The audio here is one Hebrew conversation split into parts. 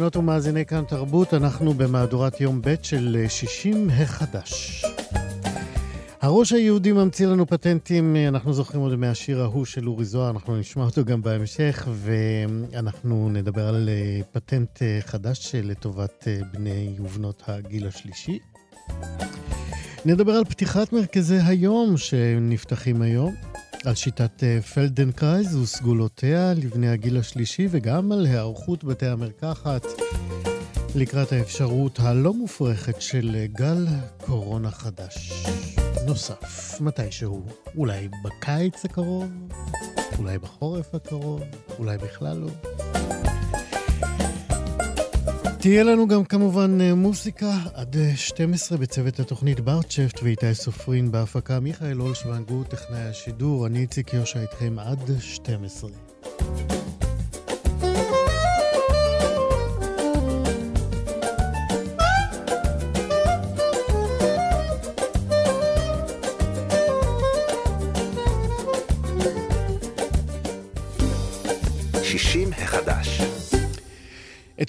מאזינות ומאזיני כאן תרבות, אנחנו במהדורת יום ב' של 60 החדש. הראש היהודי ממציא לנו פטנטים, אנחנו זוכרים עוד מהשיר ההוא של אורי זוהר, אנחנו נשמע אותו גם בהמשך, ואנחנו נדבר על אה, פטנט אה, חדש לטובת אה, בני ובנות הגיל השלישי. נדבר על פתיחת מרכזי היום שנפתחים היום. על שיטת אה, פלדנקרייז וסגולותיה לבני הגיל השלישי וגם על היערכות בתי המרקחת לקראת האפשרות הלא מופרכת של אה, גל קורונה חדש. נוסף, מתישהו, אולי בקיץ הקרוב, אולי בחורף הקרוב, אולי בכלל לא. תהיה לנו גם כמובן אה, מוסיקה עד 12 אה, בצוות התוכנית ברצ'פט ואיתי סופרין בהפקה מיכאל אולשוונג הוא טכנאי השידור, אני איציק יושע איתכם עד 12.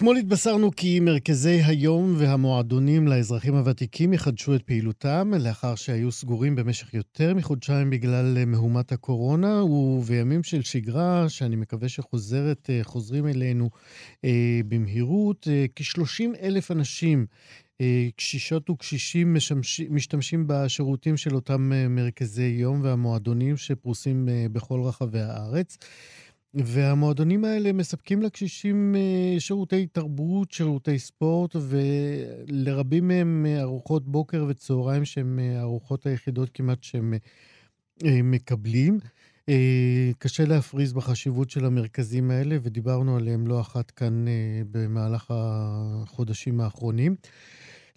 אתמול התבשרנו כי מרכזי היום והמועדונים לאזרחים הוותיקים יחדשו את פעילותם לאחר שהיו סגורים במשך יותר מחודשיים בגלל מהומת הקורונה, ובימים של שגרה, שאני מקווה שחוזרת, אה, חוזרים אלינו אה, במהירות, אה, כ-30 אלף אנשים אה, קשישות וקשישים משמש, משתמשים בשירותים של אותם אה, מרכזי יום והמועדונים שפרוסים אה, בכל רחבי הארץ. והמועדונים האלה מספקים לקשישים אה, שירותי תרבות, שירותי ספורט, ולרבים מהם אה, ארוחות בוקר וצהריים שהן אה, הארוחות היחידות כמעט שהם מקבלים. קשה להפריז בחשיבות של המרכזים האלה, ודיברנו עליהם לא אחת כאן במהלך החודשים האחרונים.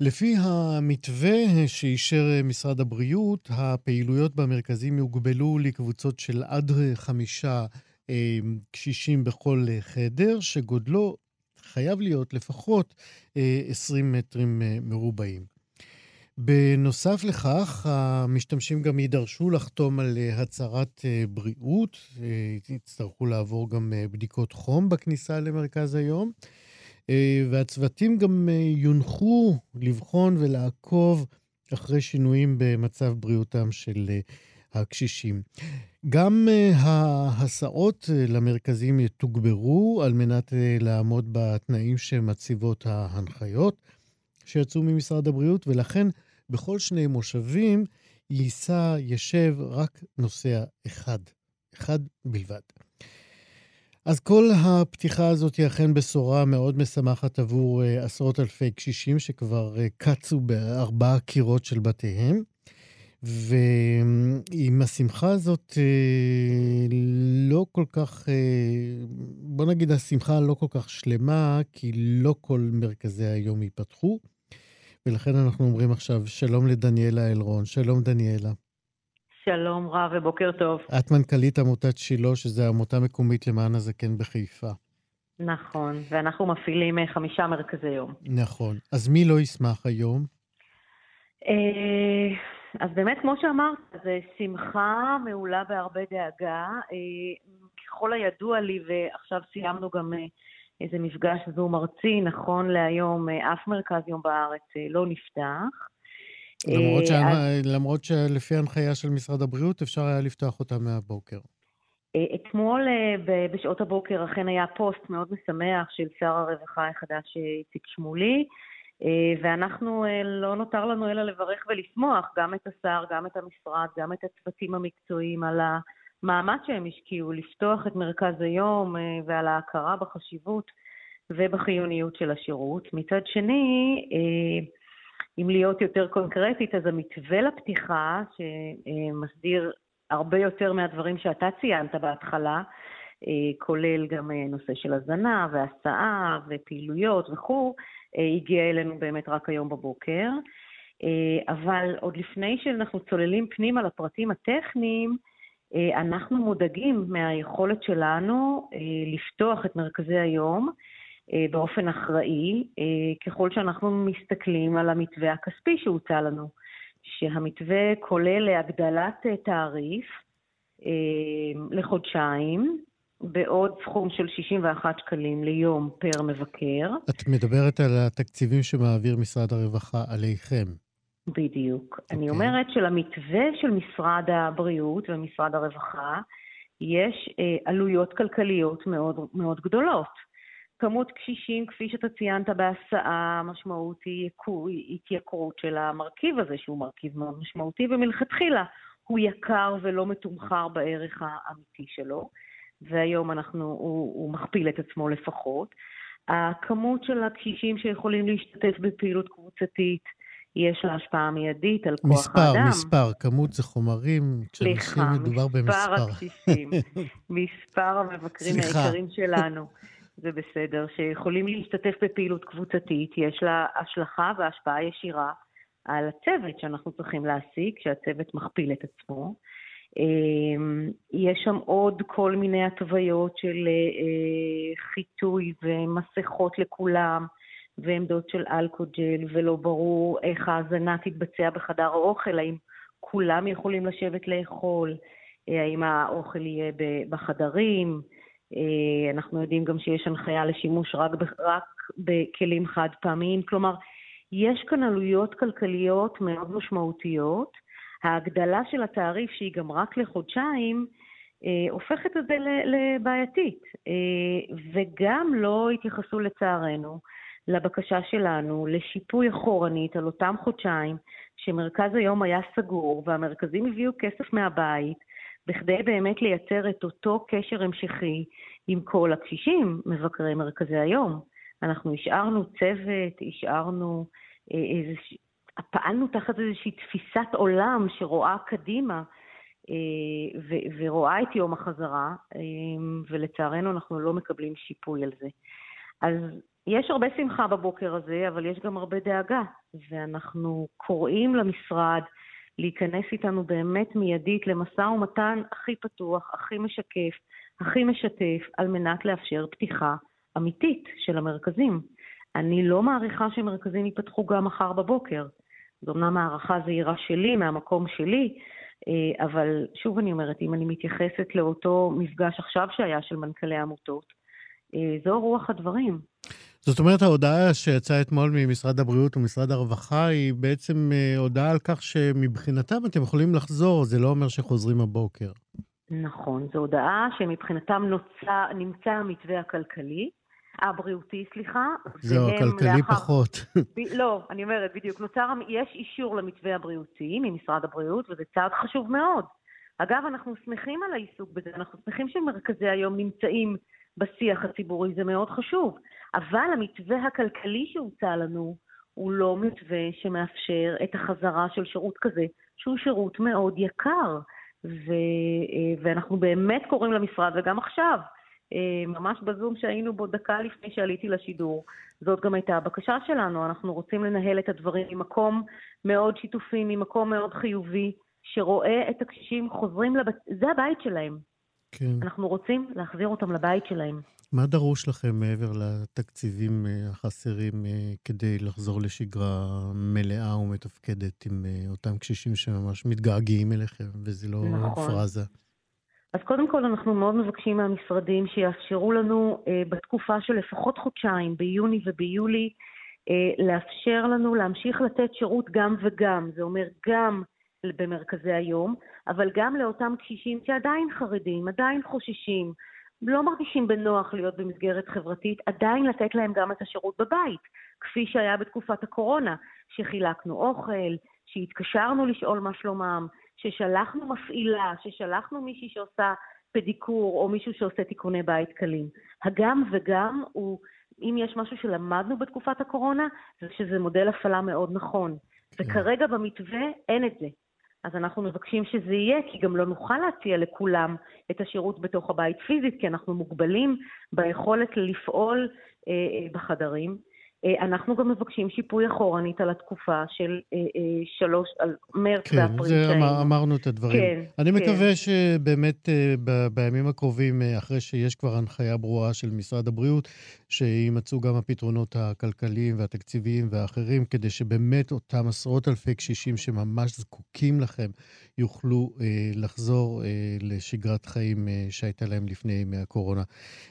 לפי המתווה שאישר משרד הבריאות, הפעילויות במרכזים יוגבלו לקבוצות של עד חמישה קשישים בכל אה, חדר, שגודלו חייב להיות לפחות 20 אה, מטרים אה, מרובעים. בנוסף לכך, המשתמשים גם יידרשו לחתום על הצהרת בריאות, יצטרכו לעבור גם בדיקות חום בכניסה למרכז היום, והצוותים גם יונחו לבחון ולעקוב אחרי שינויים במצב בריאותם של הקשישים. גם uh, ההסעות uh, למרכזים יתוגברו על מנת uh, לעמוד בתנאים שמציבות ההנחיות שיצאו ממשרד הבריאות, ולכן בכל שני מושבים ייסע, ישב רק נוסע אחד, אחד בלבד. אז כל הפתיחה הזאת היא אכן בשורה מאוד משמחת עבור עשרות אלפי קשישים שכבר קצו בארבעה קירות של בתיהם. ועם השמחה הזאת אה, לא כל כך, אה, בוא נגיד השמחה לא כל כך שלמה, כי לא כל מרכזי היום ייפתחו, ולכן אנחנו אומרים עכשיו שלום לדניאלה אלרון. שלום דניאלה. שלום רב ובוקר טוב. את מנכ"לית עמותת שילה, שזו עמותה מקומית למען הזקן בחיפה. נכון, ואנחנו מפעילים אה, חמישה מרכזי יום. נכון. אז מי לא ישמח היום? אז באמת, כמו שאמרת, זו שמחה מעולה בהרבה דאגה. אה, ככל הידוע לי, ועכשיו סיימנו גם אה, איזה מפגש זום ארצי, נכון להיום אה, אף מרכז יום בארץ לא נפתח. למרות, שה... אז... למרות שלפי ההנחיה של משרד הבריאות אפשר היה לפתוח אותם מהבוקר. אתמול בשעות הבוקר אכן היה פוסט מאוד משמח של שר הרווחה החדש איציק שמולי, ואנחנו, אה, לא נותר לנו אלא לברך ולשמוח גם את השר, גם את המשרד, גם את הצוותים המקצועיים על המאמץ שהם השקיעו לפתוח את מרכז היום אה, ועל ההכרה בחשיבות ובחיוניות של השירות. מצד שני, אה, אם להיות יותר קונקרטית, אז המתווה לפתיחה, שמסדיר הרבה יותר מהדברים שאתה ציינת בהתחלה, כולל גם נושא של הזנה והסעה ופעילויות וכו', הגיע אלינו באמת רק היום בבוקר. אבל עוד לפני שאנחנו צוללים פנימה לפרטים הטכניים, אה, אנחנו מודאגים מהיכולת שלנו אה, לפתוח את מרכזי היום אה, באופן אחראי, ככל שאנחנו מסתכלים על המתווה הכספי שהוצע לנו, שהמתווה כולל להגדלת תעריף לחודשיים, בעוד סכום של 61 שקלים ליום פר מבקר. את מדברת על התקציבים שמעביר משרד הרווחה עליכם. בדיוק. Okay. אני אוקיי. אומרת שלמתווה של משרד הבריאות ומשרד הרווחה יש אה, עלויות כלכליות מאוד, מאוד גדולות. כמות קשישים, כפי שאתה ציינת בהסעה, המשמעות היא התייקרות של המרכיב הזה, שהוא מרכיב מאוד משמעותי, ומלכתחילה הוא יקר ולא מתומחר בערך האמיתי שלו, והיום אנחנו, הוא, הוא מכפיל את עצמו לפחות. הכמות של הקשישים שיכולים להשתתף בפעילות קבוצתית, יש לה השפעה מיידית על כוח מספר, האדם. מספר, מספר, כמות זה חומרים, סליחה, מדובר במספר. מספר הקשישים, מספר המבקרים היקרים שלנו, זה בסדר, שיכולים להשתתף בפעילות קבוצתית, יש לה השלכה והשפעה ישירה על הצוות שאנחנו צריכים להעסיק, שהצוות מכפיל את עצמו. אמ, יש שם עוד כל מיני התוויות של אה, חיטוי ומסכות לכולם. ועמדות של אלכוג'ל, ולא ברור איך ההזנה תתבצע בחדר האוכל, האם כולם יכולים לשבת לאכול, אה, האם האוכל יהיה בחדרים. אה, אנחנו יודעים גם שיש הנחיה לשימוש רק, רק בכלים חד פעמיים, כלומר, יש כאן עלויות כלכליות מאוד משמעותיות. ההגדלה של התעריף, שהיא גם רק לחודשיים, אה, הופכת את זה לבעייתית. וגם לא התייחסו לצערנו לבקשה שלנו לשיפוי אחורנית על אותם חודשיים שמרכז היום היה סגור והמרכזים הביאו כסף מהבית בכדי באמת לייצר את אותו קשר המשכי עם כל הקשישים, מבקרי מרכזי היום. אנחנו השארנו צוות, השארנו אה. פעלנו תחת איזושהי תפיסת עולם שרואה קדימה אה, ו- ורואה את יום החזרה, אה, ולצערנו אנחנו לא מקבלים שיפוי על זה. אז יש הרבה שמחה בבוקר הזה, אבל יש גם הרבה דאגה, ואנחנו קוראים למשרד להיכנס איתנו באמת מיידית למשא ומתן הכי פתוח, הכי משקף, הכי משתף, על מנת לאפשר פתיחה אמיתית של המרכזים. אני לא מעריכה שמרכזים ייפתחו גם מחר בבוקר. זו אמנם הערכה זהירה שלי, מהמקום שלי, אה, אבל שוב אני אומרת, אם אני מתייחסת לאותו מפגש עכשיו שהיה של מנכ"לי עמותות, אה, זו רוח הדברים. זאת אומרת, ההודעה שיצאה אתמול ממשרד הבריאות ומשרד הרווחה היא בעצם אה, הודעה על כך שמבחינתם אתם יכולים לחזור, זה לא אומר שחוזרים הבוקר. נכון, זו הודעה שמבחינתם נוצא, נמצא המתווה הכלכלי, הבריאותי, סליחה. זהו, הכלכלי לאחר... פחות. ב, לא, אני אומרת, בדיוק, נוצר, יש אישור למתווה הבריאותי ממשרד הבריאות, וזה צעד חשוב מאוד. אגב, אנחנו שמחים על העיסוק בזה, אנחנו שמחים שמרכזי היום נמצאים בשיח הציבורי, זה מאוד חשוב. אבל המתווה הכלכלי שהוצע לנו הוא לא מתווה שמאפשר את החזרה של שירות כזה, שהוא שירות מאוד יקר. ו, אה, ואנחנו באמת קוראים למשרד, וגם עכשיו, ממש בזום שהיינו בו דקה לפני שעליתי לשידור, זאת גם הייתה הבקשה שלנו, אנחנו רוצים לנהל את הדברים ממקום מאוד שיתופי, ממקום מאוד חיובי, שרואה את הקשישים חוזרים לבית, זה הבית שלהם. כן. אנחנו רוצים להחזיר אותם לבית שלהם. מה דרוש לכם מעבר לתקציבים אה, החסרים אה, כדי לחזור לשגרה מלאה ומתפקדת עם אה, אותם קשישים שממש מתגעגעים אליכם, וזה לא נכון. פרזה? אז קודם כל אנחנו מאוד מבקשים מהמשרדים שיאפשרו לנו אה, בתקופה של לפחות חודשיים, ביוני וביולי, אה, לאפשר לנו להמשיך לתת שירות גם וגם. זה אומר גם במרכזי היום, אבל גם לאותם קשישים שעדיין חרדים, עדיין חוששים, לא מרגישים בנוח להיות במסגרת חברתית, עדיין לתת להם גם את השירות בבית, כפי שהיה בתקופת הקורונה, שחילקנו אוכל, שהתקשרנו לשאול מה שלומם, ששלחנו מפעילה, ששלחנו מישהי שעושה פדיקור או מישהו שעושה תיקוני בית קלים. הגם וגם הוא אם יש משהו שלמדנו בתקופת הקורונה, זה שזה מודל הפעלה מאוד נכון. כן. וכרגע במתווה אין את זה. אז אנחנו מבקשים שזה יהיה, כי גם לא נוכל להציע לכולם את השירות בתוך הבית פיזית, כי אנחנו מוגבלים ביכולת לפעול אה, אה, בחדרים. אה, אנחנו גם מבקשים שיפוי אחורנית על התקופה של אה, אה, שלוש, על מרץ כן, ואפריל. כן, אמר, אמרנו את הדברים. כן, אני כן. מקווה שבאמת ב, בימים הקרובים, אחרי שיש כבר הנחיה ברורה של משרד הבריאות, שיימצאו גם הפתרונות הכלכליים והתקציביים והאחרים, כדי שבאמת אותם עשרות אלפי קשישים שממש זקוקים לכם, יוכלו אה, לחזור אה, לשגרת חיים אה, שהייתה להם לפני ימי הקורונה.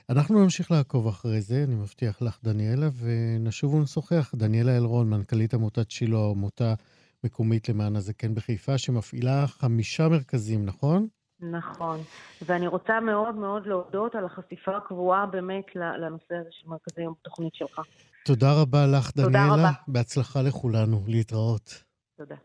אנחנו נמשיך לעקוב אחרי זה, אני מבטיח לך, דניאלה, ונשוב ונשוחח. דניאלה אלרון, מנכ"לית עמותת שילה, עמותה מקומית למען הזקן בחיפה, שמפעילה חמישה מרכזים, נכון? נכון, ואני רוצה מאוד מאוד להודות על החשיפה הקבועה באמת לנושא הזה של מרכזי יום בתוכנית שלך. תודה רבה לך, דניאלה. תודה רבה. בהצלחה לכולנו. להתראות. תודה.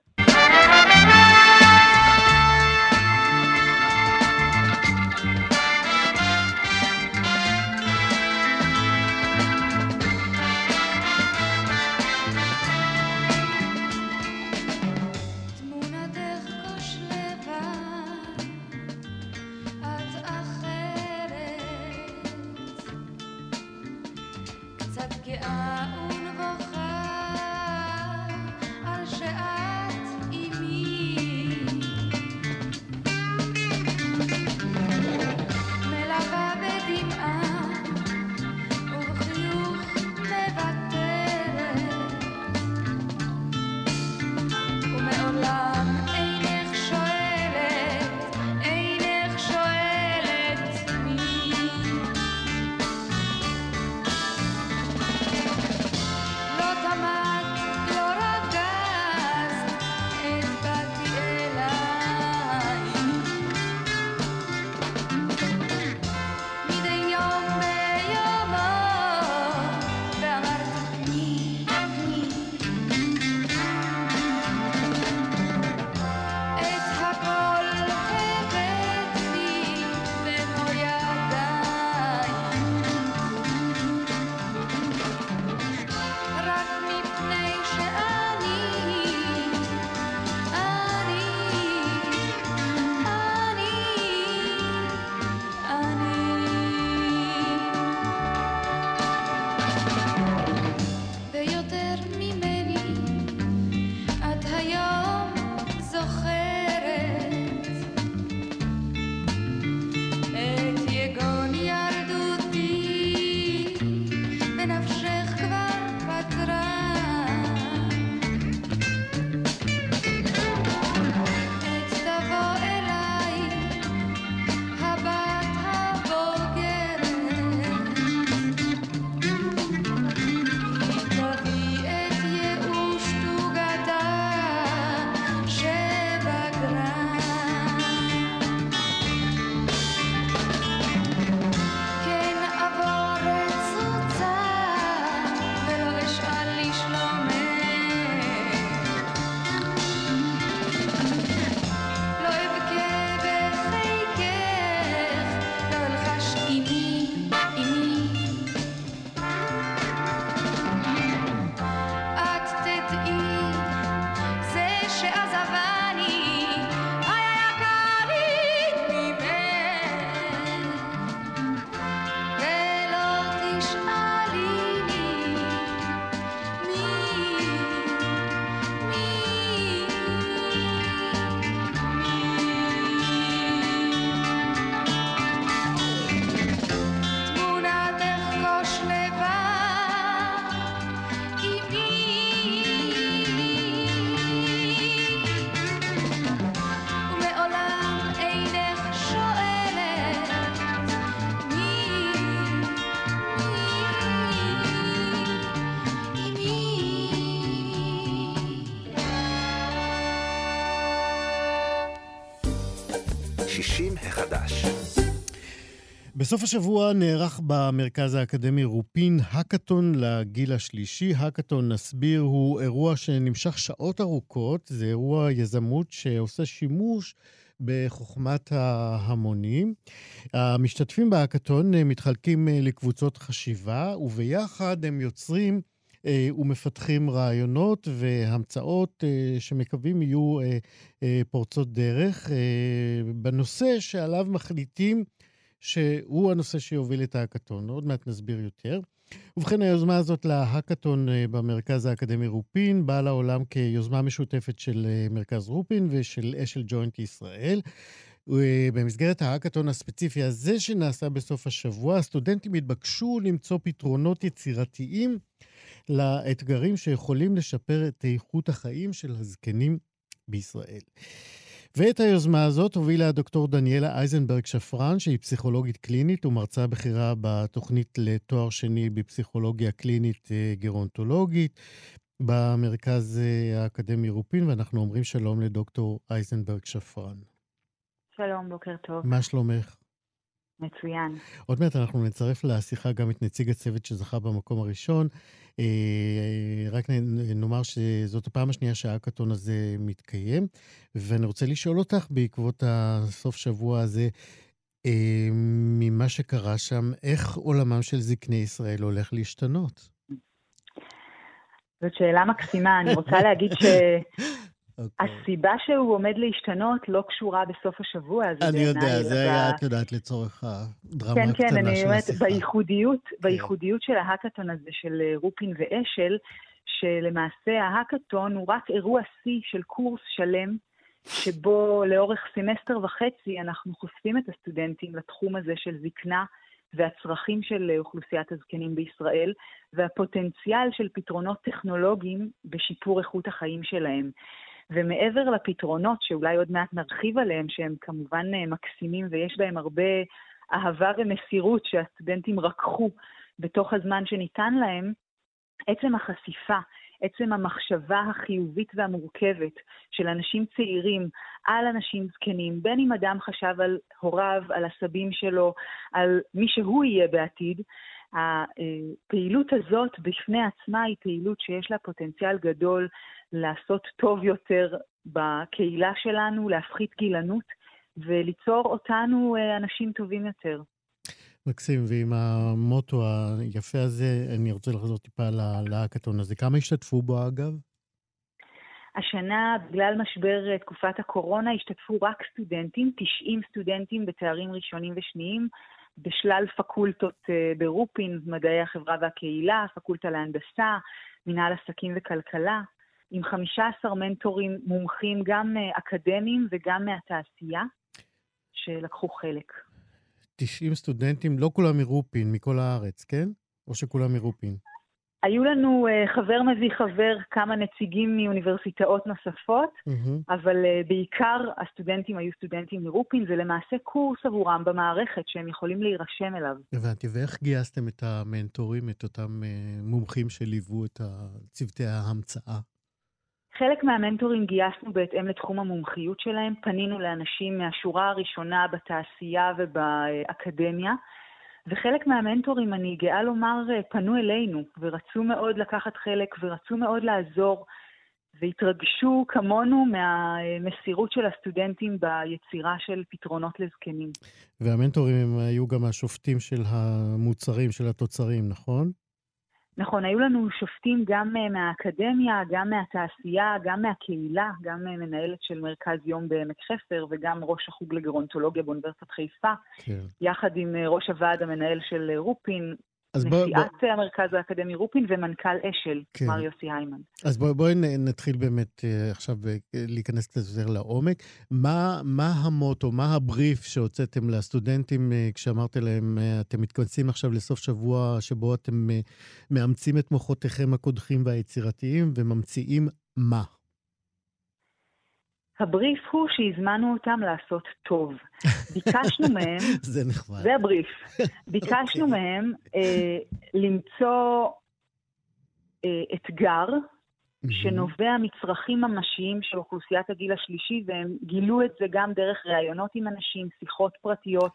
בסוף השבוע נערך במרכז האקדמי רופין האקתון לגיל השלישי. האקתון, נסביר, הוא אירוע שנמשך שעות ארוכות. זה אירוע יזמות שעושה שימוש בחוכמת ההמונים. המשתתפים בהאקתון מתחלקים לקבוצות חשיבה, וביחד הם יוצרים ומפתחים רעיונות והמצאות שמקווים יהיו פורצות דרך בנושא שעליו מחליטים שהוא הנושא שיוביל את ההאקתון. עוד מעט נסביר יותר. ובכן, היוזמה הזאת להאקתון אה, במרכז האקדמי רופין באה לעולם כיוזמה משותפת של אה, מרכז רופין ושל אשל ג'וינט ישראל. אה, במסגרת ההאקתון הספציפי הזה שנעשה בסוף השבוע, הסטודנטים התבקשו למצוא פתרונות יצירתיים לאתגרים שיכולים לשפר את איכות החיים של הזקנים בישראל. ואת היוזמה הזאת הובילה הדוקטור דניאלה אייזנברג שפרן, שהיא פסיכולוגית קלינית ומרצה בכירה בתוכנית לתואר שני בפסיכולוגיה קלינית אה, גרונטולוגית במרכז אה, האקדמי רופין, ואנחנו אומרים שלום לדוקטור אייזנברג שפרן. שלום, בוקר טוב. מה שלומך? מצוין. עוד מעט אנחנו נצרף לשיחה גם את נציג הצוות שזכה במקום הראשון. אה, רק נאמר שזאת הפעם השנייה שהאקתון הזה מתקיים, ואני רוצה לשאול אותך בעקבות הסוף שבוע הזה, אה, ממה שקרה שם, איך עולמם של זקני ישראל הולך להשתנות? זאת שאלה מקסימה. אני רוצה להגיד ש... Okay. אוקיי. הסיבה שהוא עומד להשתנות לא קשורה בסוף השבוע הזה אני יודע, זה היה, את יודעת, לצורך הדרמה כן, הקטנה כן, של השיחה. כן, כן, אני אומרת, בייחודיות, כן. בייחודיות של ההאקתון הזה של אה, רופין ואשל, שלמעשה ההאקתון הוא רק אירוע שיא של קורס שלם, שבו לאורך סמסטר וחצי אנחנו חושפים את הסטודנטים לתחום הזה של זקנה והצרכים של אה, אוכלוסיית הזקנים בישראל, והפוטנציאל של פתרונות טכנולוגיים בשיפור איכות החיים שלהם. ומעבר לפתרונות, שאולי עוד מעט נרחיב עליהם, שהם כמובן אה, מקסימים ויש בהם הרבה אהבה ומסירות שהסטודנטים רקחו בתוך הזמן שניתן להם, עצם החשיפה, עצם המחשבה החיובית והמורכבת של אנשים צעירים על אנשים זקנים, בין אם אדם חשב על הוריו, על הסבים שלו, על מי שהוא יהיה בעתיד, הפעילות הזאת בפני עצמה היא פעילות שיש לה פוטנציאל גדול לעשות טוב יותר בקהילה שלנו, להפחית גילנות וליצור אותנו אה, אנשים טובים יותר. מקסים, ועם המוטו היפה הזה, אני רוצה לחזור טיפה להאקתון הזה. כמה השתתפו בו, אגב? השנה, בגלל משבר אה, תקופת הקורונה, השתתפו רק סטודנטים, 90 סטודנטים בתארים ראשונים ושניים, בשלל פקולטות אה, ברופין, מדעי החברה והקהילה, פקולטה להנדסה, מנהל עסקים וכלכלה, עם 15 מנטורים מומחים, גם אה, אקדמיים וגם מהתעשייה, שלקחו חלק. 90 סטודנטים, לא כולם מרופין, מכל הארץ, כן? או שכולם מרופין? היו לנו uh, חבר מביא חבר, כמה נציגים מאוניברסיטאות נוספות, mm-hmm. אבל uh, בעיקר הסטודנטים היו סטודנטים מרופין, זה למעשה קורס עבורם במערכת שהם יכולים להירשם אליו. הבנתי, ואיך גייסתם את המנטורים, את אותם uh, מומחים שליוו את צוותי ההמצאה? חלק מהמנטורים גייסנו בהתאם לתחום המומחיות שלהם, פנינו לאנשים מהשורה הראשונה בתעשייה ובאקדמיה. וחלק מהמנטורים, אני גאה לומר, אה, פנו אלינו ורצו מאוד לקחת חלק ורצו מאוד לעזור והתרגשו כמונו מהמסירות של הסטודנטים ביצירה של פתרונות לזקנים. והמנטורים היו גם השופטים של המוצרים, של התוצרים, נכון? נכון, היו לנו שופטים גם אה, מהאקדמיה, גם מהתעשייה, גם מהקהילה, גם אה, מנהלת של מרכז יום בעמק חפר וגם ראש החוג לגרונטולוגיה באוניברסיטת חיפה, כן. יחד עם אה, ראש הוועד המנהל של רופין, נשיאת בוא... המרכז האקדמי רופין ומנכ"ל אשל, כן. מר יוסי היימן. אז בואי בוא נתחיל באמת uh, עכשיו uh, להיכנס קצת יותר לעומק. מה, מה המוטו, מה הבריף שהוצאתם לסטודנטים uh, כשאמרתם להם, אתם מתכנסים עכשיו לסוף שבוע שבו אתם מאמצים את מוחותיכם הקודחים והיצירתיים וממציאים מה? הבריף הוא שהזמנו אותם לעשות טוב. ביקשנו מהם... זה נחמד. זה הבריף. ביקשנו okay. אוקיי. מהם אה, למצוא אה, אתגר שנובע מצרכים ממשיים של אוכלוסיית הגיל השלישי, והם גילו את זה גם דרך ראיונות עם אנשים, שיחות פרטיות,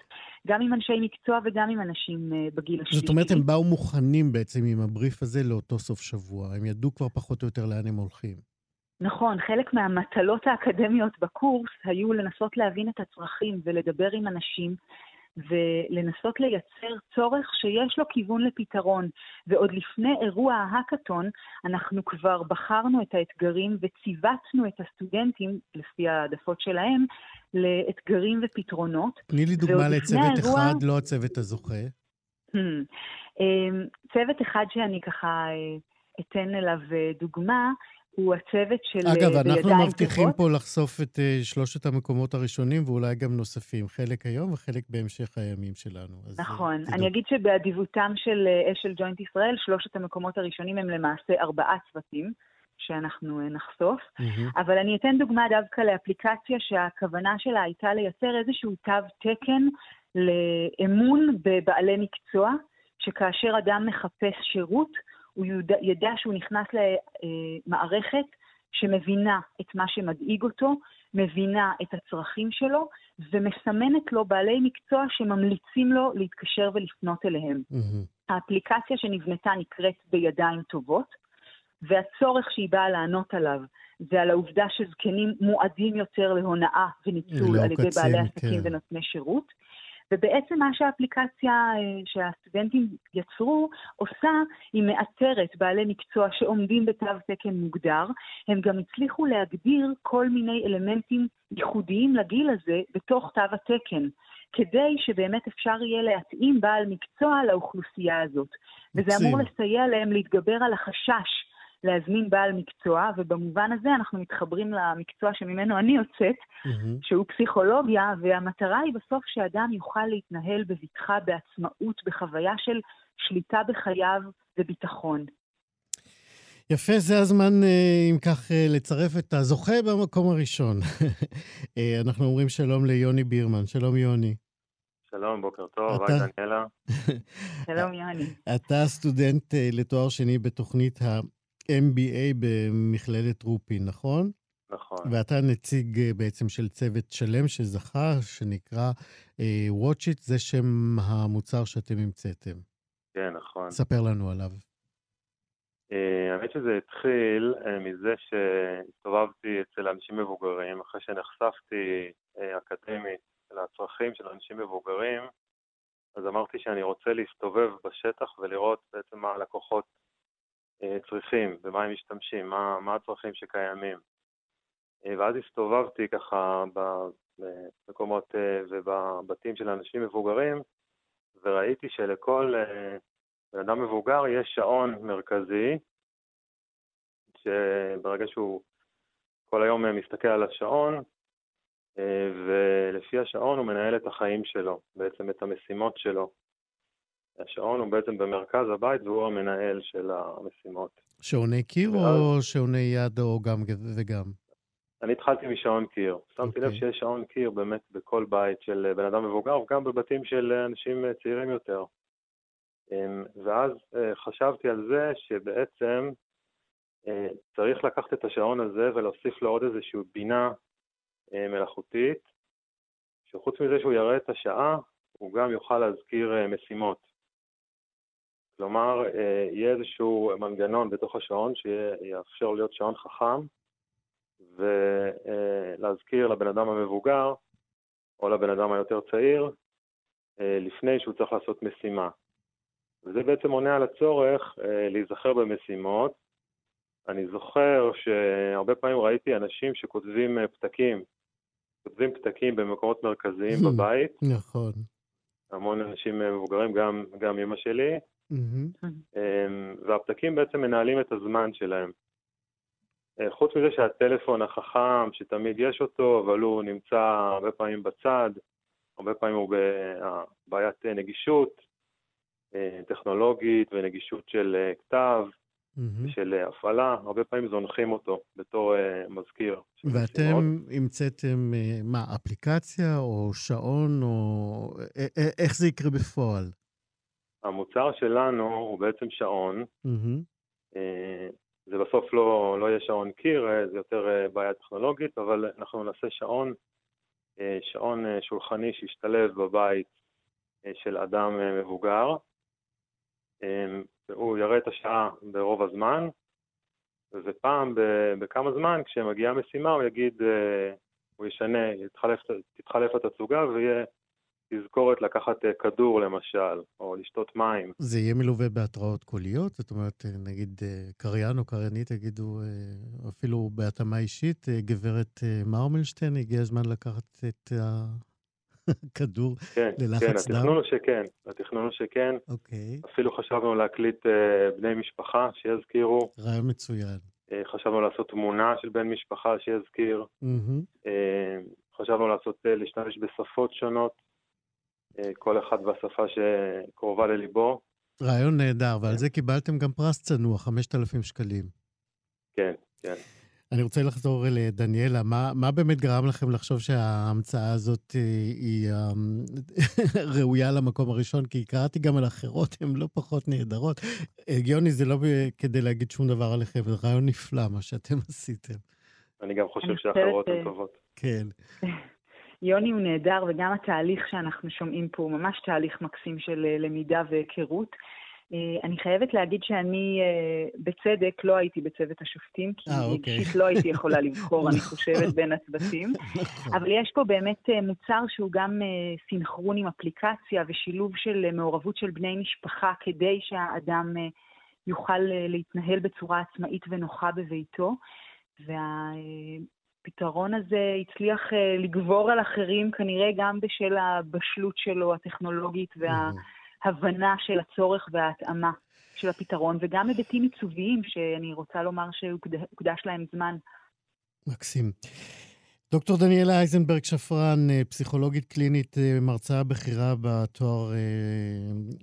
גם עם אנשי מקצוע וגם עם אנשים אה, בגיל השלישי. זאת אומרת, הם באו מוכנים בעצם עם הבריף הזה לאותו סוף שבוע. הם ידעו כבר פחות או יותר לאן הם הולכים. נכון, חלק מהמטלות האקדמיות בקורס היו לנסות להבין את הצרכים ולדבר עם אנשים ולנסות לייצר צורך שיש לו כיוון לפתרון. ועוד לפני אירוע ההאקתון, אנחנו כבר בחרנו את האתגרים וציוותנו את הסטודנטים, לפי העדפות שלהם, לאתגרים ופתרונות. תני לי דוגמה לצוות האירוע... אחד, לא הצוות הזוכה. Hmm. אמ, צוות אחד שאני ככה אה, אתן אליו אה, דוגמה, הוא הצוות של אה, אגב, אנחנו מבטיחים פה לחשוף את uh, שלושת המקומות הראשונים, ואולי גם נוספים, חלק היום וחלק בהמשך הימים שלנו. נכון. אז, אני אגיד שבאדיבותם של אשל ג'וינט ישראל, שלושת המקומות הראשונים הם למעשה ארבעה צוותים. שאנחנו נחשוף, mm-hmm. אבל אני אתן דוגמה דווקא לאפליקציה שהכוונה שלה הייתה לייצר איזשהו תו תקן לאמון בבעלי מקצוע, שכאשר אדם מחפש שירות, הוא ידע, ידע שהוא נכנס למערכת שמבינה את מה שמדאיג אותו, מבינה את הצרכים שלו, ומסמנת לו בעלי מקצוע שממליצים לו להתקשר ולפנות אליהם. Mm-hmm. האפליקציה שנבנתה נקראת בידיים טובות, והצורך שהיא באה לענות עליו זה על העובדה שזקנים מועדים יותר להונאה וניצול לא על ידי בעלי עסקים כן. ונותני שירות. ובעצם מה שהאפליקציה אה, שהסטודנטים יצרו עושה, היא מאתרת בעלי מקצוע שעומדים בתו תקן מוגדר. הם גם הצליחו להגדיר כל מיני אלמנטים ייחודיים לגיל הזה בתוך תו התקן. כדי שבאמת אפשר יהיה להתאים בעל מקצוע לאוכלוסייה הזאת. וזה אמור לסייע להם להתגבר על החשש להזמין בעל מקצוע, ובמובן הזה אנחנו מתחברים למקצוע שממנו אני יוצאת, mm-hmm. שהוא פסיכולוגיה, והמטרה היא בסוף שאדם יוכל להתנהל בבטחה, בעצמאות, בחוויה של שליטה בחייו וביטחון. יפה, זה הזמן, אה, אם כך, אה, לצרף את הזוכה במקום הראשון. אה, אנחנו אומרים שלום ליוני בירמן. שלום, יוני. שלום, בוקר טוב, היי דניאלה. שלום, יוני. אתה סטודנט לתואר שני בתוכנית MBA במכללת רופין, נכון? נכון. ואתה נציג אה, בעצם של צוות שלם שזכה, שנקרא uh, Watch It, זה שם המוצר שאתם המצאתם. כן, נכון. ספר לנו עליו. Uh, האמת שזה התחיל uh, מזה שהסתובבתי אצל אנשים מבוגרים, אחרי שנחשפתי uh, אקדמית לצרכים של אנשים מבוגרים, אז אמרתי שאני רוצה להסתובב בשטח ולראות בעצם מה הלקוחות צריכים, במה הם משתמשים, מה, מה הצרכים שקיימים. אה, ואז הסתובבתי ככה במקומות אה, ובבתים של אנשים מבוגרים, וראיתי שלכל בן אדם מבוגר יש שעון מרכזי, שברגע שהוא כל היום מסתכל על השעון, ולפי השעון הוא מנהל את החיים שלו, בעצם את המשימות שלו. השעון הוא בעצם במרכז הבית והוא המנהל של המשימות. שעוני קיר ואז... או שעוני יד או גם וגם? אני התחלתי משעון קיר. שמתי okay. לב אוקיי. שיש שעון קיר באמת בכל בית של בן אדם מבוגר וגם בבתים של אנשים צעירים יותר. אמ, ואז אה, חשבתי על זה שבעצם אה, צריך לקחת את השעון הזה ולהוסיף לו עוד איזושהי בינה אה, מלאכותית, שחוץ מזה שהוא יראה את השעה, הוא גם יוכל להזכיר משימות. כלומר, אה, יהיה איזשהו מנגנון בתוך השעון שיאפשר להיות שעון חכם ולהזכיר לבן אדם המבוגר או לבן אדם היותר צעיר אה, לפני שהוא צריך לעשות משימה. וזה בעצם עונה על הצורך אה, להיזכר במשימות. אני זוכר שהרבה פעמים ראיתי אנשים שכותבים פתקים, כותבים פתקים במקומות מרכזיים בבית. נכון. המון אנשים מבוגרים, גם, גם אמא שלי, Mm-hmm. והפתקים בעצם מנהלים את הזמן שלהם. אה, חוץ מזה שהטלפון החכם, שתמיד יש אותו, אבל הוא נמצא הרבה פעמים בצד, הרבה פעמים הוא בבעיית נגישות אה, טכנולוגית ונגישות של כתב, mm-hmm. של הפעלה, הרבה פעמים זונחים אותו בתור מזכיר. ואתם המצאתם, מה, אפליקציה או שעון, או איך זה יקרה בפועל? המוצר שלנו הוא בעצם שעון. Mm-hmm. זה בסוף לא, לא יהיה שעון קיר, אה, זה יותר אה, בעיה טכנולוגית, אבל אנחנו נעשה שעון, שעון שולחני שישתלב בבית של אדם מבוגר. הוא יראה את השעה ברוב הזמן, וזה פעם בכמה זמן, כשמגיעה משימה, הוא יגיד, הוא ישנה, יתחלף, תתחלף התצוגה ויהיה תזכורת לקחת אה, כדור למשל, או לשתות מים. זה יהיה מלווה בהתראות קוליות? זאת אומרת, אה, נגיד אה, קריין או קריינית יגידו, אפילו בהתאמה אישית, גברת מרמלשטיין, הגיע הזמן לקחת את הכדור כן, ללחץ כן, דם? כן, התכנון הוא שכן, התכנון הוא שכן. אוקיי. אפילו חשבנו להקליט בני משפחה שיזכירו. רעיון מצוין. חשבנו לעשות תמונה של בן משפחה שיזכיר. Mm-hmm. חשבנו לעשות, להשתמש בשפות שונות. אה, כל אחד בשפה שקרובה לליבו. רעיון נהדר, ועל זה קיבלתם גם פרס צנוע, 5,000 שקלים. כן, כן. אני רוצה לחזור לדניאלה. מה, מה באמת גרם לכם לחשוב שההמצאה הזאת אה, היא אה, ראויה למקום הראשון? כי קראתי גם על אחרות, הן לא פחות נהדרות. יוני, זה לא כדי להגיד שום דבר עליכם, זה רעיון נפלא מה שאתם עשיתם. אני גם חושב שהאחרות הן טובות. כן. יוני הוא נהדר, וגם התהליך שאנחנו שומעים פה הוא ממש תהליך מקסים של אה, למידה והיכרות. אה, אני חייבת להגיד שאני, אה, בצדק, לא הייתי בצוות השופטים, כי 아, אוקיי. אישית לא הייתי יכולה לבחור, אני חושבת, בין הצוותים. נכון. אבל יש פה באמת מוצר שהוא גם סינכרון עם אפליקציה ושילוב של מעורבות של בני משפחה, כדי שהאדם יוכל להתנהל בצורה עצמאית ונוחה בביתו. וה... הפתרון הזה הצליח uh, לגבור על אחרים, כנראה גם בשל הבשלות שלו, הטכנולוגית וההבנה של הצורך וההתאמה של הפתרון, וגם היבטים עיצוביים, שאני רוצה לומר שהוקדש להם זמן. מקסים. דוקטור דניאלה אייזנברג שפרן, אה, פסיכולוגית קלינית, אה, מרצאה בכירה בתואר, אה,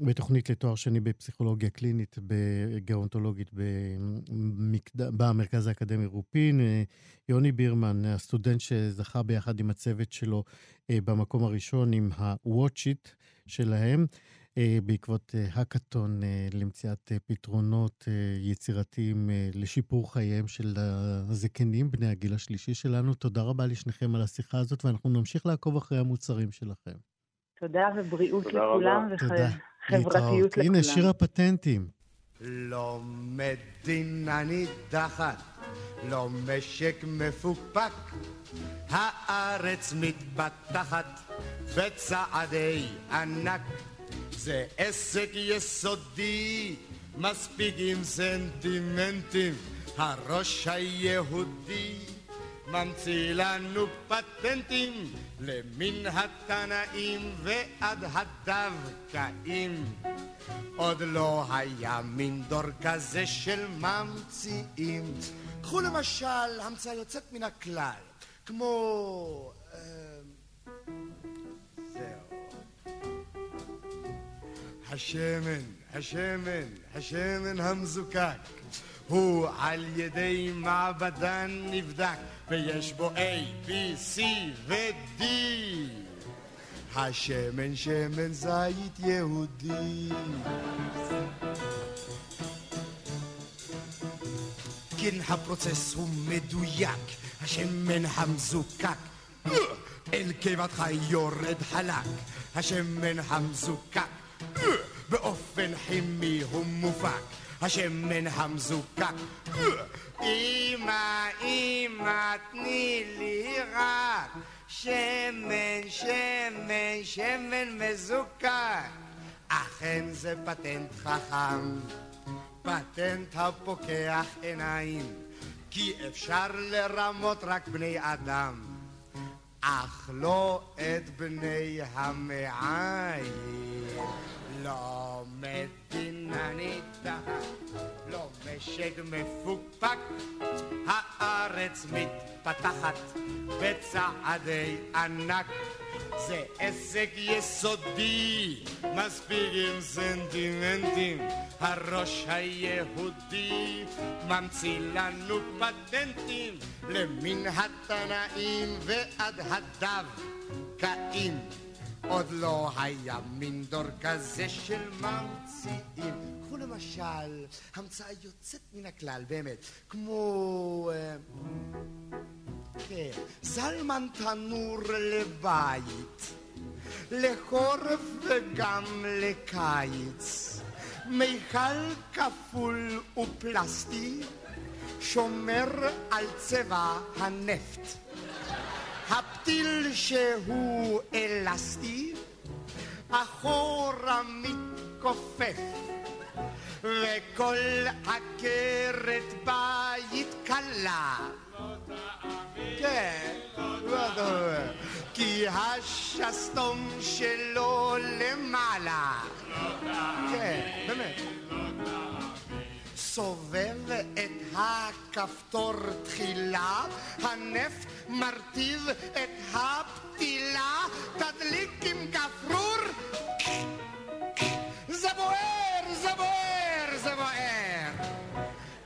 בתוכנית לתואר שני בפסיכולוגיה קלינית בגאונטולוגית במרכז האקדמי רופין. יוני בירמן, הסטודנט שזכה ביחד עם הצוות שלו במקום הראשון עם ה-Watch It שלהם. אה, בעקבות האקתון אה, אה, למציאת פתרונות יצירתיים לשיפור חייהם של הזקנים, בני הגיל השלישי שלנו. תודה רבה לשניכם על השיחה הזאת, ואנחנו נמשיך לעקוב אחרי המוצרים שלכם. תודה ובריאות תודה לכולם, וחברתיות לכולם. הנה, שיר הפטנטים. לא מדינה נידחת, לא משק מפוקפק, הארץ מתפתחת בצעדי ענק. זה עסק יסודי, מספיק עם סנטימנטים, הראש היהודי ממציא לנו פטנטים למן התנאים ועד הדווקאים. עוד לא היה מין דור כזה של ממציאים. קחו למשל המצאה יוצאת מן הכלל, כמו... השמן, השמן, השמן המזוקק הוא על ידי מעבדה נבדק ויש בו A, B, C ו-D השמן שמן זית יהודי. כן הפרוצס הוא מדויק השמן המזוקק. אל קיבתך יורד חלק השמן המזוקק באופן כימי הוא מופק, השמן המזוקק. אמא, אמא, תני לי רק שמן, שמן, שמן מזוקק. אכן זה פטנט חכם, פטנט הפוקח עיניים, כי אפשר לרמות רק בני אדם, אך לא את בני המעיים. לא מדינה נידחת, לא משק מפוקפק, הארץ מתפתחת בצעדי ענק. זה עסק יסודי, מספיק עם סנטימנטים, הראש היהודי ממציא לנו פטנטים למן התנאים ועד הדווקאים. עוד לא היה מין דור כזה של ממציאים. קחו למשל, המצאה יוצאת מן הכלל, באמת, כמו... אה, כן, זלמן תנור לבית, לחורף וגם לקיץ, מיכל כפול ופלסטי, שומר על צבע הנפט. הפתיל שהוא אלסטי, אחורה מתכופף, וכל עקרת בית קלה. כן, כי השסתום שלו למעלה. כן, באמת. סובב את הכפתור תחילה, הנפט מרטיב את הפתילה, תדליק עם גפרור. זה בוער, זה בוער, זה בוער.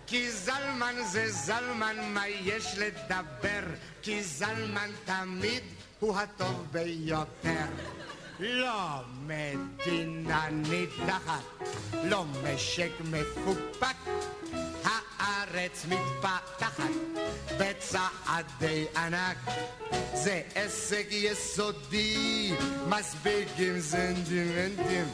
כי זלמן זה זלמן, מה יש לדבר? כי זלמן תמיד הוא הטוב ביותר. לא מדינה נידחת, לא משק מפוקפק, הארץ מתפתחת בצעדי ענק. זה הישג יסודי, מספיק עם סנטימנטים.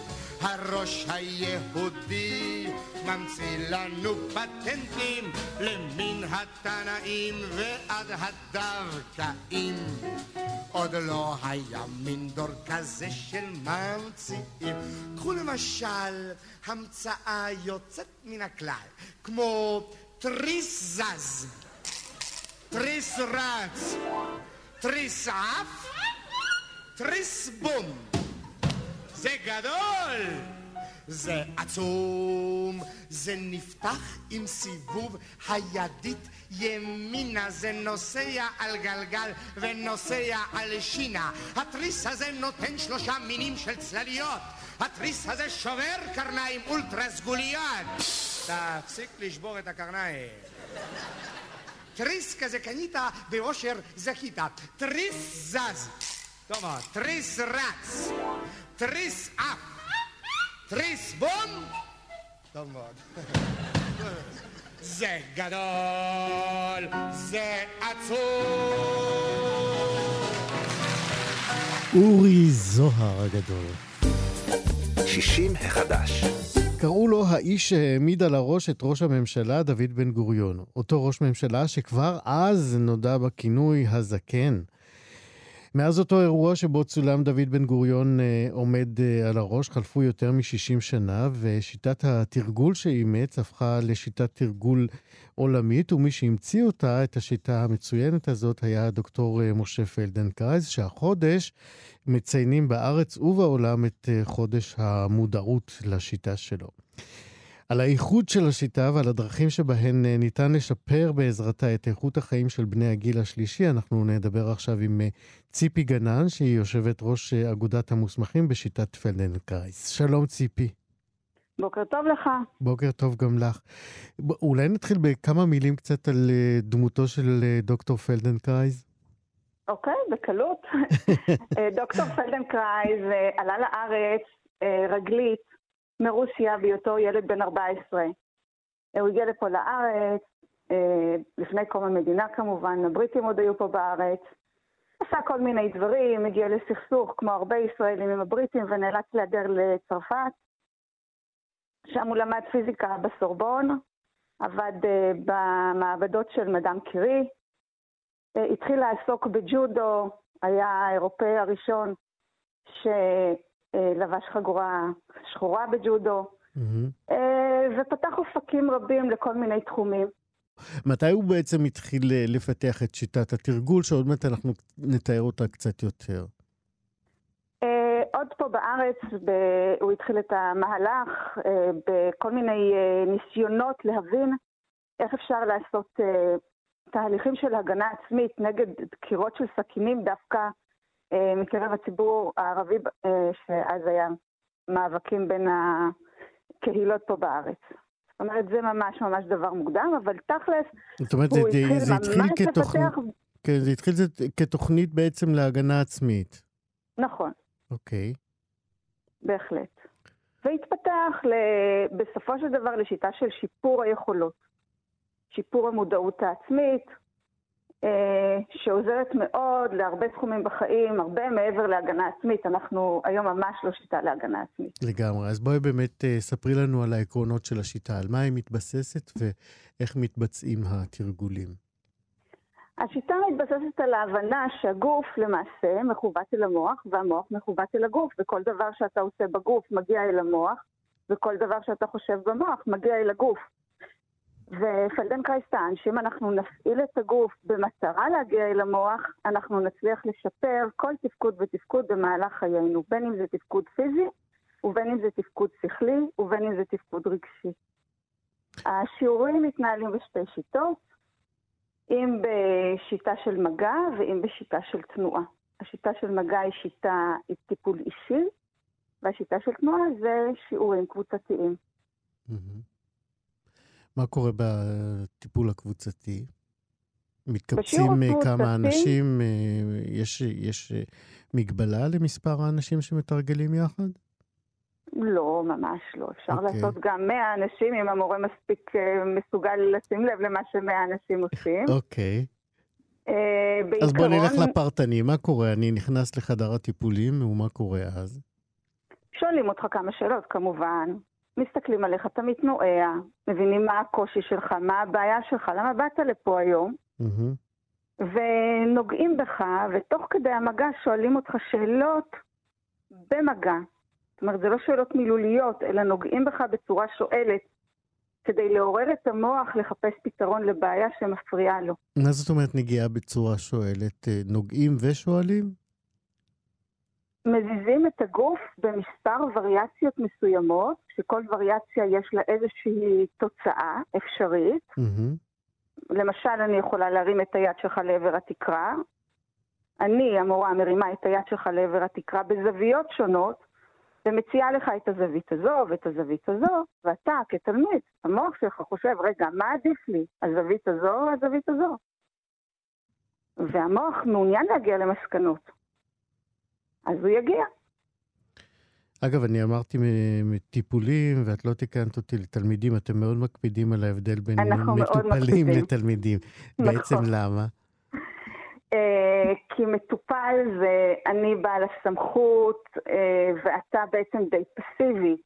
הראש היהודי ממציא לנו פטנטים למין התנאים ועד הדווקאים. עוד לא היה מין דור כזה של ממציאים. קחו למשל המצאה יוצאת מן הכלל, כמו תריס זז, תריס רץ, תריס עף, תריס בום. זה גדול! זה עצום, זה נפתח עם סיבוב הידית ימינה, זה נוסע על גלגל ונוסע על שינה. התריס הזה נותן שלושה מינים של צלליות. התריס הזה שובר קרניים אולטרה סגוליות. תפסיק לשבור את הקרניים. תריס כזה קנית באושר זכית. תריס זז. מאוד. תריס רץ. תריס עף. תריס בום. טוב מאוד. זה גדול, זה עצוב. אורי זוהר הגדול. 60 החדש. קראו לו האיש שהעמיד על הראש את ראש הממשלה דוד בן גוריון. אותו ראש ממשלה שכבר אז נודע בכינוי הזקן. מאז אותו אירוע שבו צולם דוד בן גוריון אה, עומד אה, על הראש, חלפו יותר מ-60 שנה, ושיטת התרגול שאימץ הפכה לשיטת תרגול עולמית, ומי שהמציא אותה, את השיטה המצוינת הזאת, היה הדוקטור אה, משה פלדנקרייז, שהחודש מציינים בארץ ובעולם את אה, חודש המודעות לשיטה שלו. על האיכות של השיטה ועל הדרכים שבהן אה, ניתן לשפר בעזרתה את איכות החיים של בני הגיל השלישי, אנחנו נדבר עכשיו עם אה, ציפי גנן, שהיא יושבת ראש אה, אגודת המוסמכים בשיטת פלדנקרייס. שלום ציפי. בוקר טוב לך. בוקר טוב גם לך. אולי נתחיל בכמה מילים קצת על דמותו של דוקטור פלדנקרייז? אוקיי, בקלות. אה, דוקטור פלדנקרייז עלה לארץ רגלית מרוסיה בהיותו ילד בן 14. אה, הוא הגיע לפה לארץ, אה, לפני קום המדינה כמובן, הבריטים עוד היו פה בארץ. עשה כל מיני דברים, הגיע לסכסוך כמו הרבה ישראלים עם הבריטים ונאלץ להיעדר לצרפת. שם הוא למד פיזיקה בסורבון, עבד אה, במעבדות של מדאם קירי, אה, התחיל לעסוק בג'ודו, היה האירופאי הראשון שלבש חגורה שחורה בג'ודו. אה, ופתח אופקים רבים לכל מיני תחומים. מתי הוא בעצם התחיל אה, לפתח את שיטת התרגול, שעוד מעט אנחנו נתאר אותה קצת יותר? אה, עוד פה בארץ ב- הוא התחיל את המהלך אה, בכל מיני אה, ניסיונות להבין איך אפשר לעשות אה, תהליכים של הגנה עצמית נגד דקירות של סכינים דווקא אה, מקרב הציבור הערבי, אה, שאז היה מאבקים בין הקהילות פה בארץ. זאת אומרת, זה ממש ממש דבר מוקדם, אבל תכלס, זאת אומרת, זה, הוא התחיל זה התחיל ממש כתוכנית, לפתח... כן, זה התחיל זה, כתוכנית בעצם להגנה עצמית. נכון. אוקיי. בהחלט. והתפתח ל- בסופו של דבר לשיטה של שיפור היכולות, שיפור המודעות העצמית, אה, שעוזרת מאוד להרבה תחומים בחיים, הרבה מעבר להגנה עצמית. אנחנו היום ממש לא שיטה להגנה עצמית. לגמרי. אז בואי באמת אה, ספרי לנו על העקרונות של השיטה, על מה היא מתבססת ואיך מתבצעים התרגולים. השיטה מתבססת על ההבנה שהגוף למעשה מכוות אל המוח, והמוח מכוות אל הגוף, וכל דבר שאתה עושה בגוף מגיע אל המוח, וכל דבר שאתה חושב במוח מגיע אל הגוף. ופלדנקרייס טען שאם אנחנו נפעיל את הגוף במטרה להגיע אל המוח, אנחנו נצליח לשפר כל תפקוד ותפקוד במהלך חיינו, בין אם זה תפקוד פיזי, ובין אם זה תפקוד שכלי, ובין אם זה תפקוד רגשי. השיעורים מתנהלים בשתי שיטות, אם בשיטה של מגע ואם בשיטה של תנועה. השיטה של מגע היא שיטה, היא טיפול אישי, והשיטה של תנועה זה שיעורים קבוצתיים. מה קורה בטיפול הקבוצתי? מתקבצים אה, כמה אנשים? אה, יש, יש אה, מגבלה למספר האנשים שמתרגלים יחד? לא, ממש לא. אפשר okay. אוקיי. לעשות גם 100 אנשים אם המורה מספיק מסוגל לשים לב למה ש-100 אנשים עושים. אוקיי. Okay. בעיקרון... אז בוא נלך לפרטני. מה קורה? אני נכנס לחדר הטיפולים, ומה קורה אז? שואלים אותך כמה שאלות, כמובן. מסתכלים עליך, אתה מתנועע, מבינים מה הקושי שלך, מה הבעיה שלך, למה באת לפה היום? Mm-hmm. ונוגעים בך, ותוך כדי המגע שואלים אותך שאלות במגע. זאת אומרת, זה לא שאלות מילוליות, אלא נוגעים בך בצורה שואלת, כדי לעורר את המוח לחפש פתרון לבעיה שמפריעה לו. מה זאת אומרת נגיעה בצורה שואלת? נוגעים ושואלים? מזיזים את הגוף במספר וריאציות מסוימות, שכל וריאציה יש לה איזושהי תוצאה אפשרית. Mm-hmm. למשל, אני יכולה להרים את היד שלך לעבר התקרה. אני, המורה, מרימה את היד שלך לעבר התקרה בזוויות שונות, ומציעה לך את הזווית הזו ואת הזווית הזו, ואתה כתלמיד, המוח שלך חושב, רגע, מה עדיף לי, הזווית הזו או הזווית הזו? והמוח מעוניין להגיע למסקנות. אז הוא יגיע. אגב, אני אמרתי מטיפולים, ואת לא תיקנת אותי לתלמידים, אתם מאוד מקפידים על ההבדל בין מטופלים לתלמידים. נכון. בעצם למה? Uh, כי מטופל זה אני בעל הסמכות, uh, ואתה בעצם די פסיבי.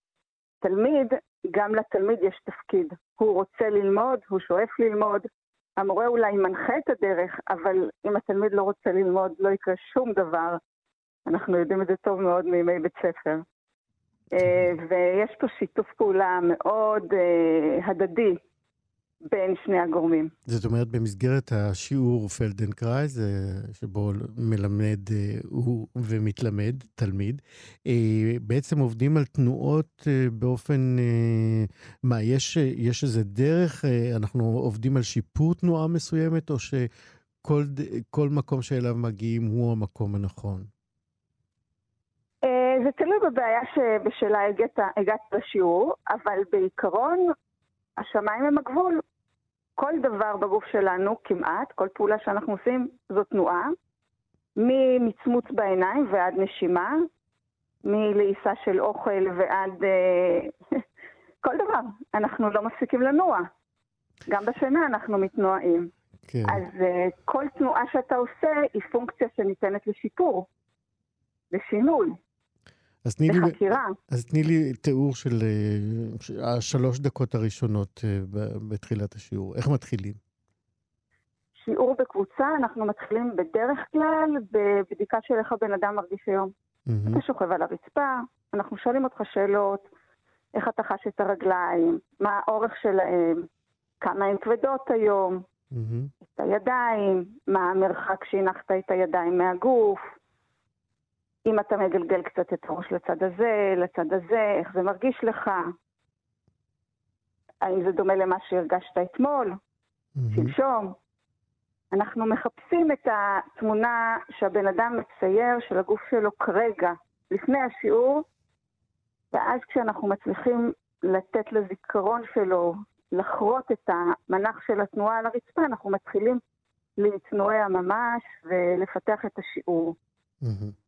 תלמיד, גם לתלמיד יש תפקיד. הוא רוצה ללמוד, הוא שואף ללמוד. המורה אולי מנחה את הדרך, אבל אם התלמיד לא רוצה ללמוד, לא יקרה שום דבר. אנחנו יודעים את זה טוב מאוד מימי בית ספר. אה, ויש פה שיתוף פעולה מאוד אה, הדדי בין שני הגורמים. זאת אומרת, במסגרת השיעור פלדנקרייז, שבו מלמד הוא ומתלמד, תלמיד, אה, בעצם עובדים על תנועות באופן, מה, יש, יש איזה דרך, אנחנו עובדים על שיפור תנועה מסוימת, או שכל מקום שאליו מגיעים הוא המקום הנכון? זה תלוי בבעיה שבשלה הגעת, הגעת לשיעור, אבל בעיקרון השמיים הם הגבול. כל דבר בגוף שלנו, כמעט, כל פעולה שאנחנו עושים, זו תנועה. ממצמוץ בעיניים ועד נשימה, מלעיסה של אוכל ועד אה, כל דבר. אנחנו לא מפסיקים לנוע. גם בשינה אנחנו מתנועים. כן. אז uh, כל תנועה שאתה עושה היא פונקציה שניתנת לשיפור, לשינוי. אז תני, לי, אז תני לי תיאור של uh, השלוש דקות הראשונות uh, בתחילת השיעור. איך מתחילים? שיעור בקבוצה, אנחנו מתחילים בדרך כלל בבדיקה של איך הבן אדם מרגיש היום. Mm-hmm. אתה שוכב על הרצפה, אנחנו שואלים אותך שאלות, איך אתה חש את הרגליים, מה האורך שלהם, כמה הן כבדות היום, mm-hmm. את הידיים, מה המרחק שהנחת את הידיים מהגוף, אם אתה מגלגל קצת את הראש לצד הזה, לצד הזה, איך זה מרגיש לך? האם זה דומה למה שהרגשת אתמול, mm-hmm. שלשום? אנחנו מחפשים את התמונה שהבן אדם מצייר של הגוף שלו כרגע, לפני השיעור, ואז כשאנחנו מצליחים לתת לזיכרון שלו לחרות את המנח של התנועה על הרצפה, אנחנו מתחילים להתנועע ממש ולפתח את השיעור. Mm-hmm.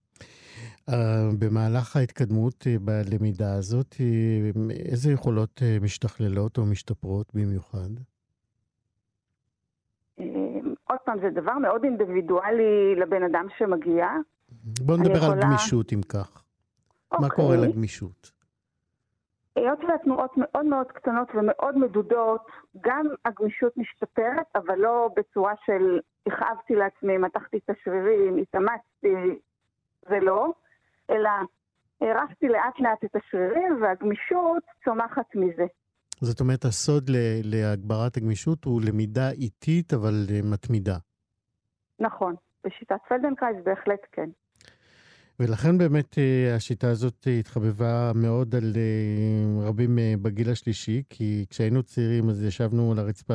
Uh, במהלך ההתקדמות uh, בלמידה הזאת, uh, איזה יכולות משתכללות או משתפרות במיוחד? עוד פעם, פעם, זה דבר מאוד אינדיבידואלי לבן אדם שמגיע. בוא נדבר יכולה... על גמישות אם כך. אוקיי. מה קורה לגמישות? היות והתנועות מאוד מאוד קטנות ומאוד מדודות, גם הגמישות משתפרת, אבל לא בצורה של הכאבתי לעצמי, מתחתי את השרירים, התאמצתי, זה לא, אלא הרסתי לאט לאט את השרירים והגמישות צומחת מזה. זאת אומרת, הסוד להגברת הגמישות הוא למידה איטית אבל אה, מתמידה. נכון, בשיטת פלדנקרייז בהחלט כן. ולכן באמת אה, השיטה הזאת התחבבה מאוד על אה, רבים בגיל השלישי, כי כשהיינו צעירים אז ישבנו על הרצפה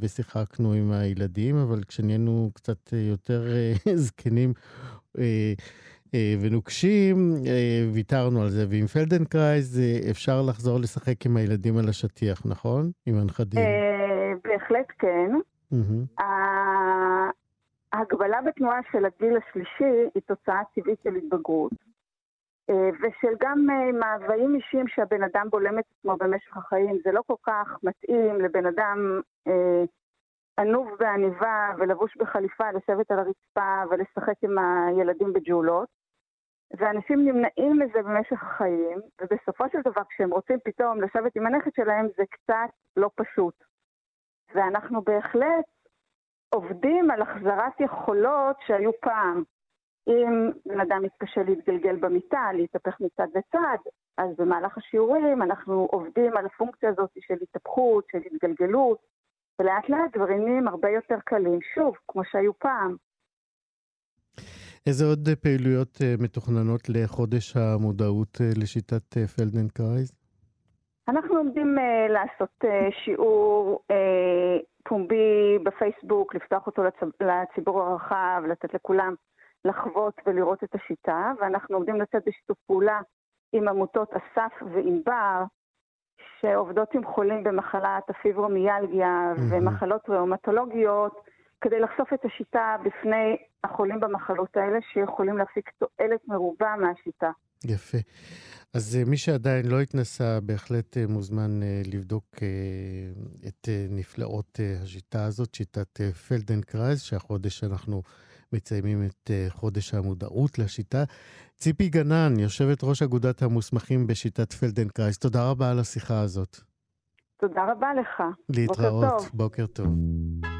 ושיחקנו עם הילדים, אבל כשנהיינו קצת יותר זקנים, ונוקשים, אה, ויתרנו על זה. ועם פלדנקרייז אה, אפשר לחזור לשחק עם הילדים על השטיח, נכון? עם הנכדים. בהחלט כן. ההגבלה בתנועה של הגיל השלישי היא תוצאה טבעית של התבגרות. ושל גם מאוויים אישיים שהבן אדם בולם את עצמו במשך החיים. זה לא כל כך מתאים לבן אדם ענוב בעניבה ולבוש בחליפה, לשבת על הרצפה ולשחק עם הילדים בג'ולות. ואנשים נמנעים מזה במשך החיים, ובסופו של דבר כשהם רוצים פתאום לשבת עם הנכד שלהם זה קצת לא פשוט. ואנחנו בהחלט עובדים על החזרת יכולות שהיו פעם. אם בן אדם מתקשה להתגלגל במיטה, להתהפך מצד לצד, אז במהלך השיעורים אנחנו עובדים על הפונקציה הזאת של התהפכות, של התגלגלות, ולאט לאט דברים נהיים הרבה יותר קלים, שוב, כמו שהיו פעם. איזה עוד פעילויות אה, מתוכננות לחודש המודעות אה, לשיטת אה, פלדנקרייז? אנחנו עומדים אה, לעשות אה, שיעור אה, פומבי בפייסבוק, לפתוח אותו לצ... לציבור הרחב, לתת לכולם לחוות ולראות את השיטה, ואנחנו עומדים לצאת בשיתוף פעולה עם עמותות אסף וענבר, שעובדות עם חולים במחלת הפיברומיאלגיה אמ-הממ. ומחלות ראומטולוגיות, כדי לחשוף את השיטה בפני החולים במחלות האלה, שיכולים להפיק תועלת מרובה מהשיטה. יפה. אז אה, מי שעדיין לא התנסה, בהחלט אה, מוזמן אה, לבדוק את נפלאות השיטה הזאת, שיטת פלדנקרייז, שהחודש אנחנו מציינים את חודש המודעות לשיטה. ציפי גנן, יושבת ראש אגודת המוסמכים בשיטת פלדנקרייז, תודה רבה על השיחה הזאת. תודה רבה לך. להתראות, בוקר טוב. בוקר טוב.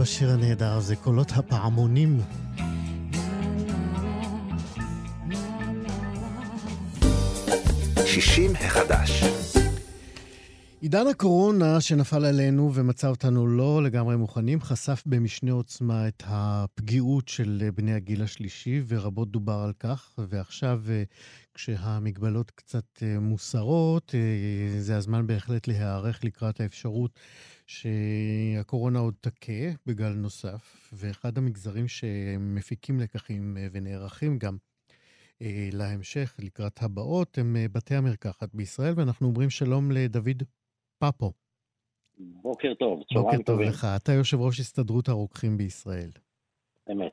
בשיר הנהדר הזה, קולות הפעמונים. שישים החדש. עידן הקורונה שנפל עלינו ומצא אותנו לא לגמרי מוכנים, חשף במשנה עוצמה את הפגיעות של בני הגיל השלישי, ורבות דובר על כך. ועכשיו, אה, כשהמגבלות קצת אה, מוסרות, אה, זה הזמן בהחלט להיערך לקראת האפשרות שהקורונה עוד תכה בגל נוסף, ואחד המגזרים שמפיקים לקחים ונערכים גם להמשך, לקראת הבאות, הם בתי המרקחת בישראל, ואנחנו אומרים שלום לדוד פאפו. בוקר טוב, צהריים. בוקר טוב לך. אתה יושב ראש הסתדרות הרוקחים בישראל. אמת.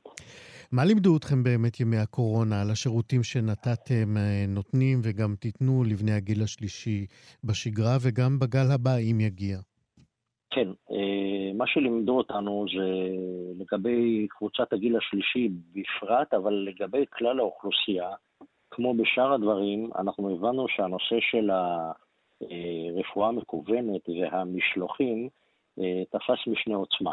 מה לימדו אתכם באמת ימי הקורונה על השירותים שנתתם, אה, נותנים וגם תיתנו לבני הגיל השלישי בשגרה וגם בגל הבא, אם יגיע? כן, אה, מה שלימדו אותנו זה לגבי קבוצת הגיל השלישי בפרט, אבל לגבי כלל האוכלוסייה, כמו בשאר הדברים, אנחנו הבנו שהנושא של. הרפואה המקוונת והמשלוחים אה, תפס משנה עוצמה.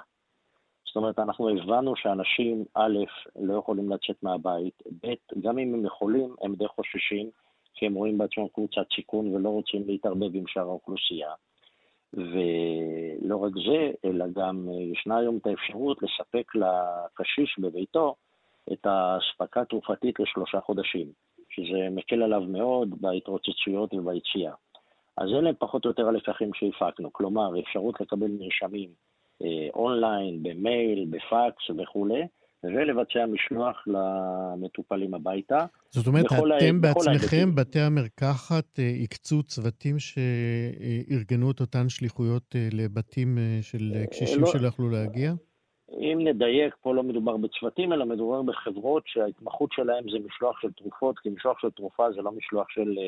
זאת אומרת, אנחנו הבנו שאנשים, א', לא יכולים לצאת מהבית, ב', גם אם הם יכולים, הם די חוששים, כי הם רואים בעצמם קבוצת סיכון ולא רוצים להתערבב עם שאר האוכלוסייה. ולא רק זה, אלא גם אה, ישנה היום את האפשרות לספק לקשיש בביתו את האספקה התרופתית לשלושה חודשים, שזה מקל עליו מאוד בהתרוצצויות וביציאה. אז אלה פחות או יותר הלקחים שהפקנו, כלומר, אפשרות לקבל מרשמים אה, אונליין, במייל, בפקס וכולי, ולבצע משלוח למטופלים הביתה. זאת אומרת, אתם בעצמכם, בתי המרקחת, אה, הקצו צוותים שארגנו את אותן שליחויות אה, לבתים אה, של קשישים לא, שלא יכלו להגיע? אם נדייק, פה לא מדובר בצוותים, אלא מדובר בחברות שההתמחות שלהם זה משלוח של תרופות, כי משלוח של תרופה זה לא משלוח של...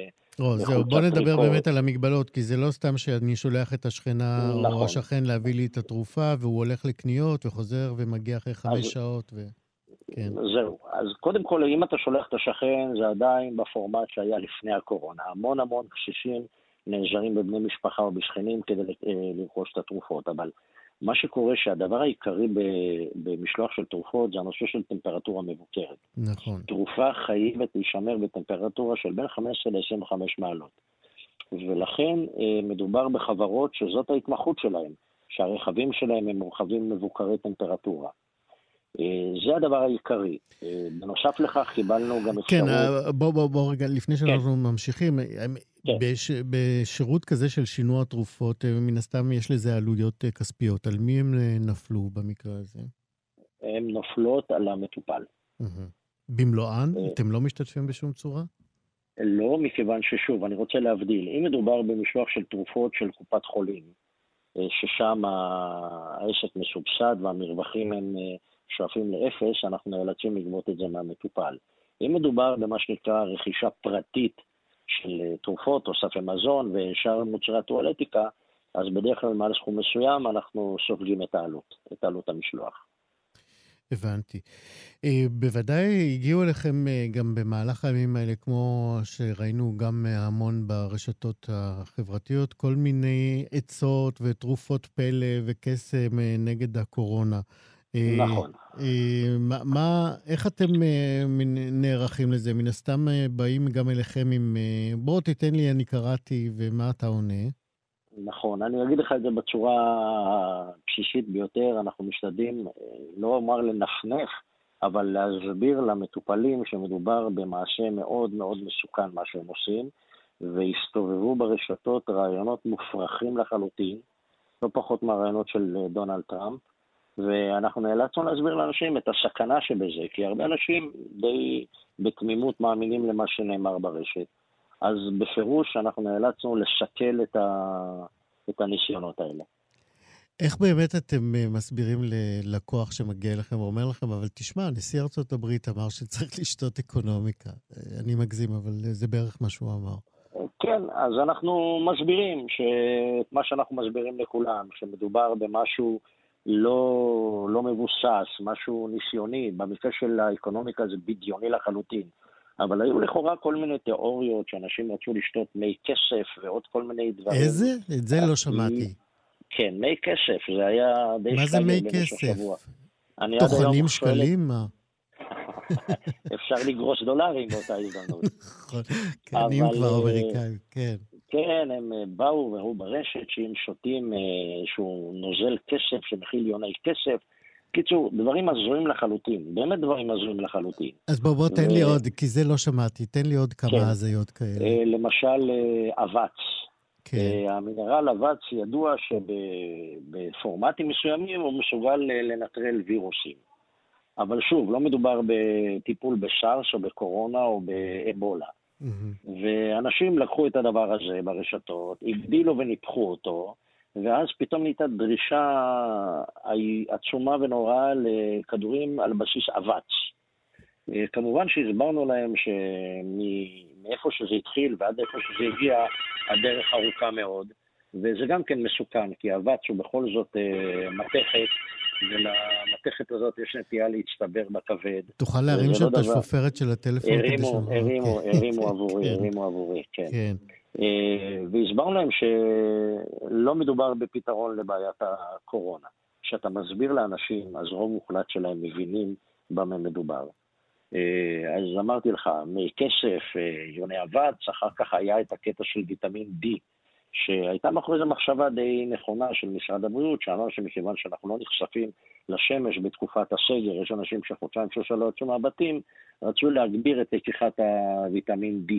או, אה, זהו, בוא נדבר. באמת על המגבלות, כי זה לא סתם שאני שולח את השכנה נכון. או השכן להביא לי את התרופה, והוא הולך לקניות וחוזר ומגיע אחרי חמש אז... שעות. ו... כן. זהו. אז קודם כל, אם אתה שולח את השכן, זה עדיין בפורמט שהיה לפני הקורונה. המון המון קשישים נעזרים בבני משפחה או בשכנים כדי אה, לרכוש את התרופות, אבל מה שקורה שהדבר העיקרי במשלוח של תרופות זה הנושא של טמפרטורה מבוקרת. נכון. תרופה חייבת להישמר בטמפרטורה של בין 15 ל-25 מעלות. ולכן אה, מדובר בחברות שזאת ההתמחות שלהם, שהרכבים שלהם הם רכבים מבוקרי טמפרטורה. אה, זה הדבר העיקרי. אה, בנוסף לכך קיבלנו גם אפשרות... כן, בוא, בוא, בוא רגע, לפני שאנחנו כן. ממשיכים, כן. בש, בשירות כזה של שינוע תרופות, מן הסתם יש לזה עלויות כספיות. על מי הם נפלו במקרה הזה? הן נופלות על המטופל. במלואן? אתם לא משתתפים בשום צורה? לא, מכיוון ששוב, אני רוצה להבדיל. אם מדובר במשלוח של תרופות של קופת חולים, ששם העסק מסובסד והמרווחים הם שואפים לאפס, אנחנו נאלצים לגבות את זה מהמטופל. אם מדובר במה שנקרא רכישה פרטית של אה, תרופות, תוספי מזון ושאר מוצרי הטואלטיקה, אז בדרך כלל מעל סכום מסוים אנחנו סופגים את העלות, את עלות המשלוח. הבנתי. אה, בוודאי הגיעו אליכם אה, גם במהלך הימים האלה, כמו שראינו גם המון ברשתות החברתיות, כל מיני עצות ותרופות פלא וקסם נגד הקורונה. אה, נכון. אה, מה, מה, איך אתם אה, נערכים לזה? מן הסתם באים גם אליכם עם, בוא תיתן לי, אני קראתי, ומה אתה עונה? נכון, אני אגיד לך את זה בצורה הבסיסית ביותר, אנחנו משתדלים, לא אומר לנפנף, אבל להסביר למטופלים שמדובר במעשה מאוד מאוד מסוכן, מה שהם עושים, והסתובבו ברשתות רעיונות מופרכים לחלוטין, לא פחות מהרעיונות של דונלד טראמפ, ואנחנו נאלצנו להסביר לאנשים את הסכנה שבזה, כי הרבה אנשים די בתמימות מאמינים למה שנאמר ברשת. אז בפירוש אנחנו נאלצנו לשקל את, ה... את הניסיונות האלה. איך באמת אתם אה, מסבירים ללקוח שמגיע אליכם ואומר לכם, אבל תשמע, נשיא ארצות הברית אמר שצריך לשתות אקונומיקה. אה, אני מגזים, אבל זה בערך מה שהוא אמר. כן, אז אנחנו מסבירים שאת מה שאנחנו מסבירים לכולם, שמדובר במשהו לא, לא מבוסס, משהו ניסיוני, במקרה של האקונומיקה זה בדיוני לחלוטין. אבל היו לכאורה כל מיני תיאוריות שאנשים רצו לשתות מי כסף ועוד כל מיני דברים. איזה? את זה לא שמעתי. כן, מי כסף, זה היה די מה זה מי כסף? טוחנים שקלים? מה? אפשר לגרוס דולרים באותה הזדמנות. נכון, כן, נהיים כבר אמריקאים, כן. כן, הם אה, באו והראו ברשת שאם שותים איזשהו אה, נוזל כסף שמכיל יוני כסף, קיצור, דברים הזויים לחלוטין, באמת דברים הזויים לחלוטין. אז בוא, בוא, תן ו... לי עוד, כי זה לא שמעתי, תן לי עוד כמה כן. הזיות כאלה. אה, למשל, אבץ. כן. המינרל אבץ ידוע שבפורמטים מסוימים הוא מסוגל לנטרל וירוסים. אבל שוב, לא מדובר בטיפול בסארס או בקורונה או באבולה. ואנשים לקחו את הדבר הזה ברשתות, הגדילו וניפחו אותו, ואז פתאום נהייתה דרישה עצומה ונוראה לכדורים על בסיס אבץ. אה, כמובן שהסברנו להם שמאיפה שזה התחיל ועד איפה שזה הגיע, הדרך ארוכה מאוד, וזה גם כן מסוכן, כי אבץ הוא בכל זאת אה, מתכת ולמתכת הזאת יש נטייה להצטבר בכבד. תוכל להרים שם את השפופרת של הטלפון כדי ש... הרימו, אוקיי. הרימו עבורי, כן. הרימו עבורי, כן. כן. אה, והסברנו להם שלא מדובר בפתרון לבעיית הקורונה. כשאתה מסביר לאנשים, אז רוב מוחלט שלהם מבינים במה מדובר. אה, אז אמרתי לך, מכסף, אה, יוני אבץ, אחר כך היה את הקטע של ויטמין D. שהייתה מאחורי זה מחשבה די נכונה של משרד הבריאות, שאמר שמכיוון שאנחנו לא נחשפים לשמש בתקופת הסגר, יש אנשים שחודשיים שלושה לא יצאו מהבתים, רצו להגביר את לקיחת הוויטמין D.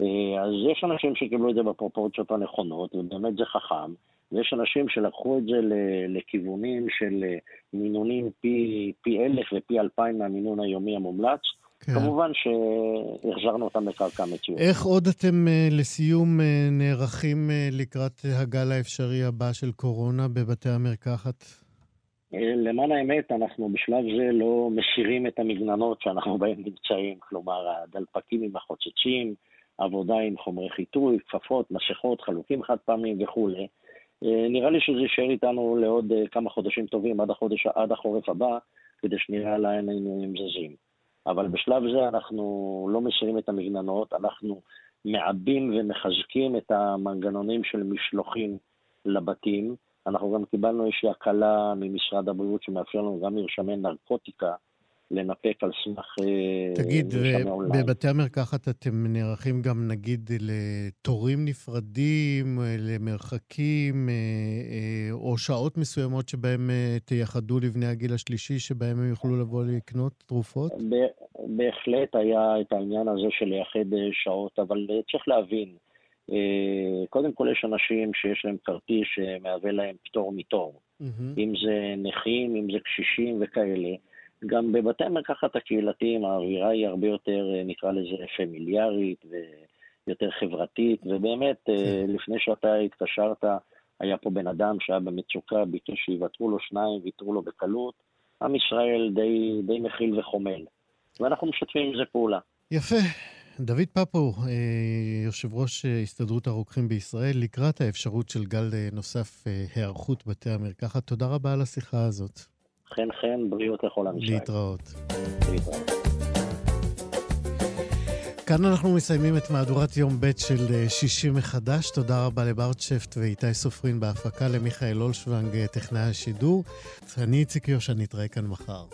אה, אז יש אנשים שקיבלו את זה בפרופורציות הנכונות, ובאמת זה חכם, ויש אנשים שלקחו את זה לכיוונים של מינונים פי, פי אלף ופי אלפיים מהמינון היומי המומלץ, כן. כמובן שהחזרנו אותם לקרקע מצוין. איך עוד אתם אה, לסיום אה, נערכים אה, לקראת הגל האפשרי הבא של קורונה בבתי המרקחת? למען האמת, אנחנו בשלב זה לא מסירים את המגננות שאנחנו בהן נמצאים, כלומר, הדלפקים עם החוצצים, עבודה עם חומרי חיטוי, כפפות, מסכות, חלוקים חד פעמים וכולי. נראה לי שזה יישאר איתנו לעוד כמה חודשים טובים, עד, החודש, עד החורף הבא, כדי שנראה לאן היינו זזים. אבל בשלב זה אנחנו לא מסירים את המגננות, אנחנו מעבים ומחזקים את המנגנונים של משלוחים לבתים. אנחנו גם קיבלנו איזושהי הקלה ממשרד הבריאות שמאפשר לנו גם מרשמי נרקוטיקה לנפק על סמך אה, תגיד, בבתי המרקחת אתם נערכים גם נגיד לתורים נפרדים, למרחקים, אה, אה, או שעות מסוימות שבהם תייחדו לבני הגיל השלישי, שבהם הם יוכלו לבוא לקנות תרופות? בהחלט היה את העניין הזה של לייחד שעות, אבל צריך להבין, קודם כל יש אנשים שיש להם כרטיס שמהווה להם פטור מתור. Mm-hmm. אם זה נכים, אם זה קשישים וכאלה. גם בבתי המרקחת הקהילתיים האווירה היא הרבה יותר, אה, נקרא לזה, פמיליארית ויותר חברתית, ובאמת, אה, כן. לפני שאתה התקשרת, היה פה בן אדם שהיה במצוקה, ביקש שיוותרו לו שניים, ויתרו לו בקלות. עם ישראל די, די מכיל וחומל, ואנחנו משתפים עם זה פעולה. יפה. דוד פפו, אה, יושב ראש הסתדרות הרוקחים בישראל, לקראת האפשרות של גל נוסף, היערכות בתי המרקחת, תודה רבה על השיחה הזאת. חן חן, בריאות לכל עם ישראל. להתראות. להתראות. כאן אנחנו מסיימים את מהדורת יום ב' של אה, שישי מחדש. תודה רבה לברט שפט ואיתי סופרין בהפקה, למיכאל אולשוונג, אה, טכנאי השידור. אני איציק יושע, נתראה כאן מחר.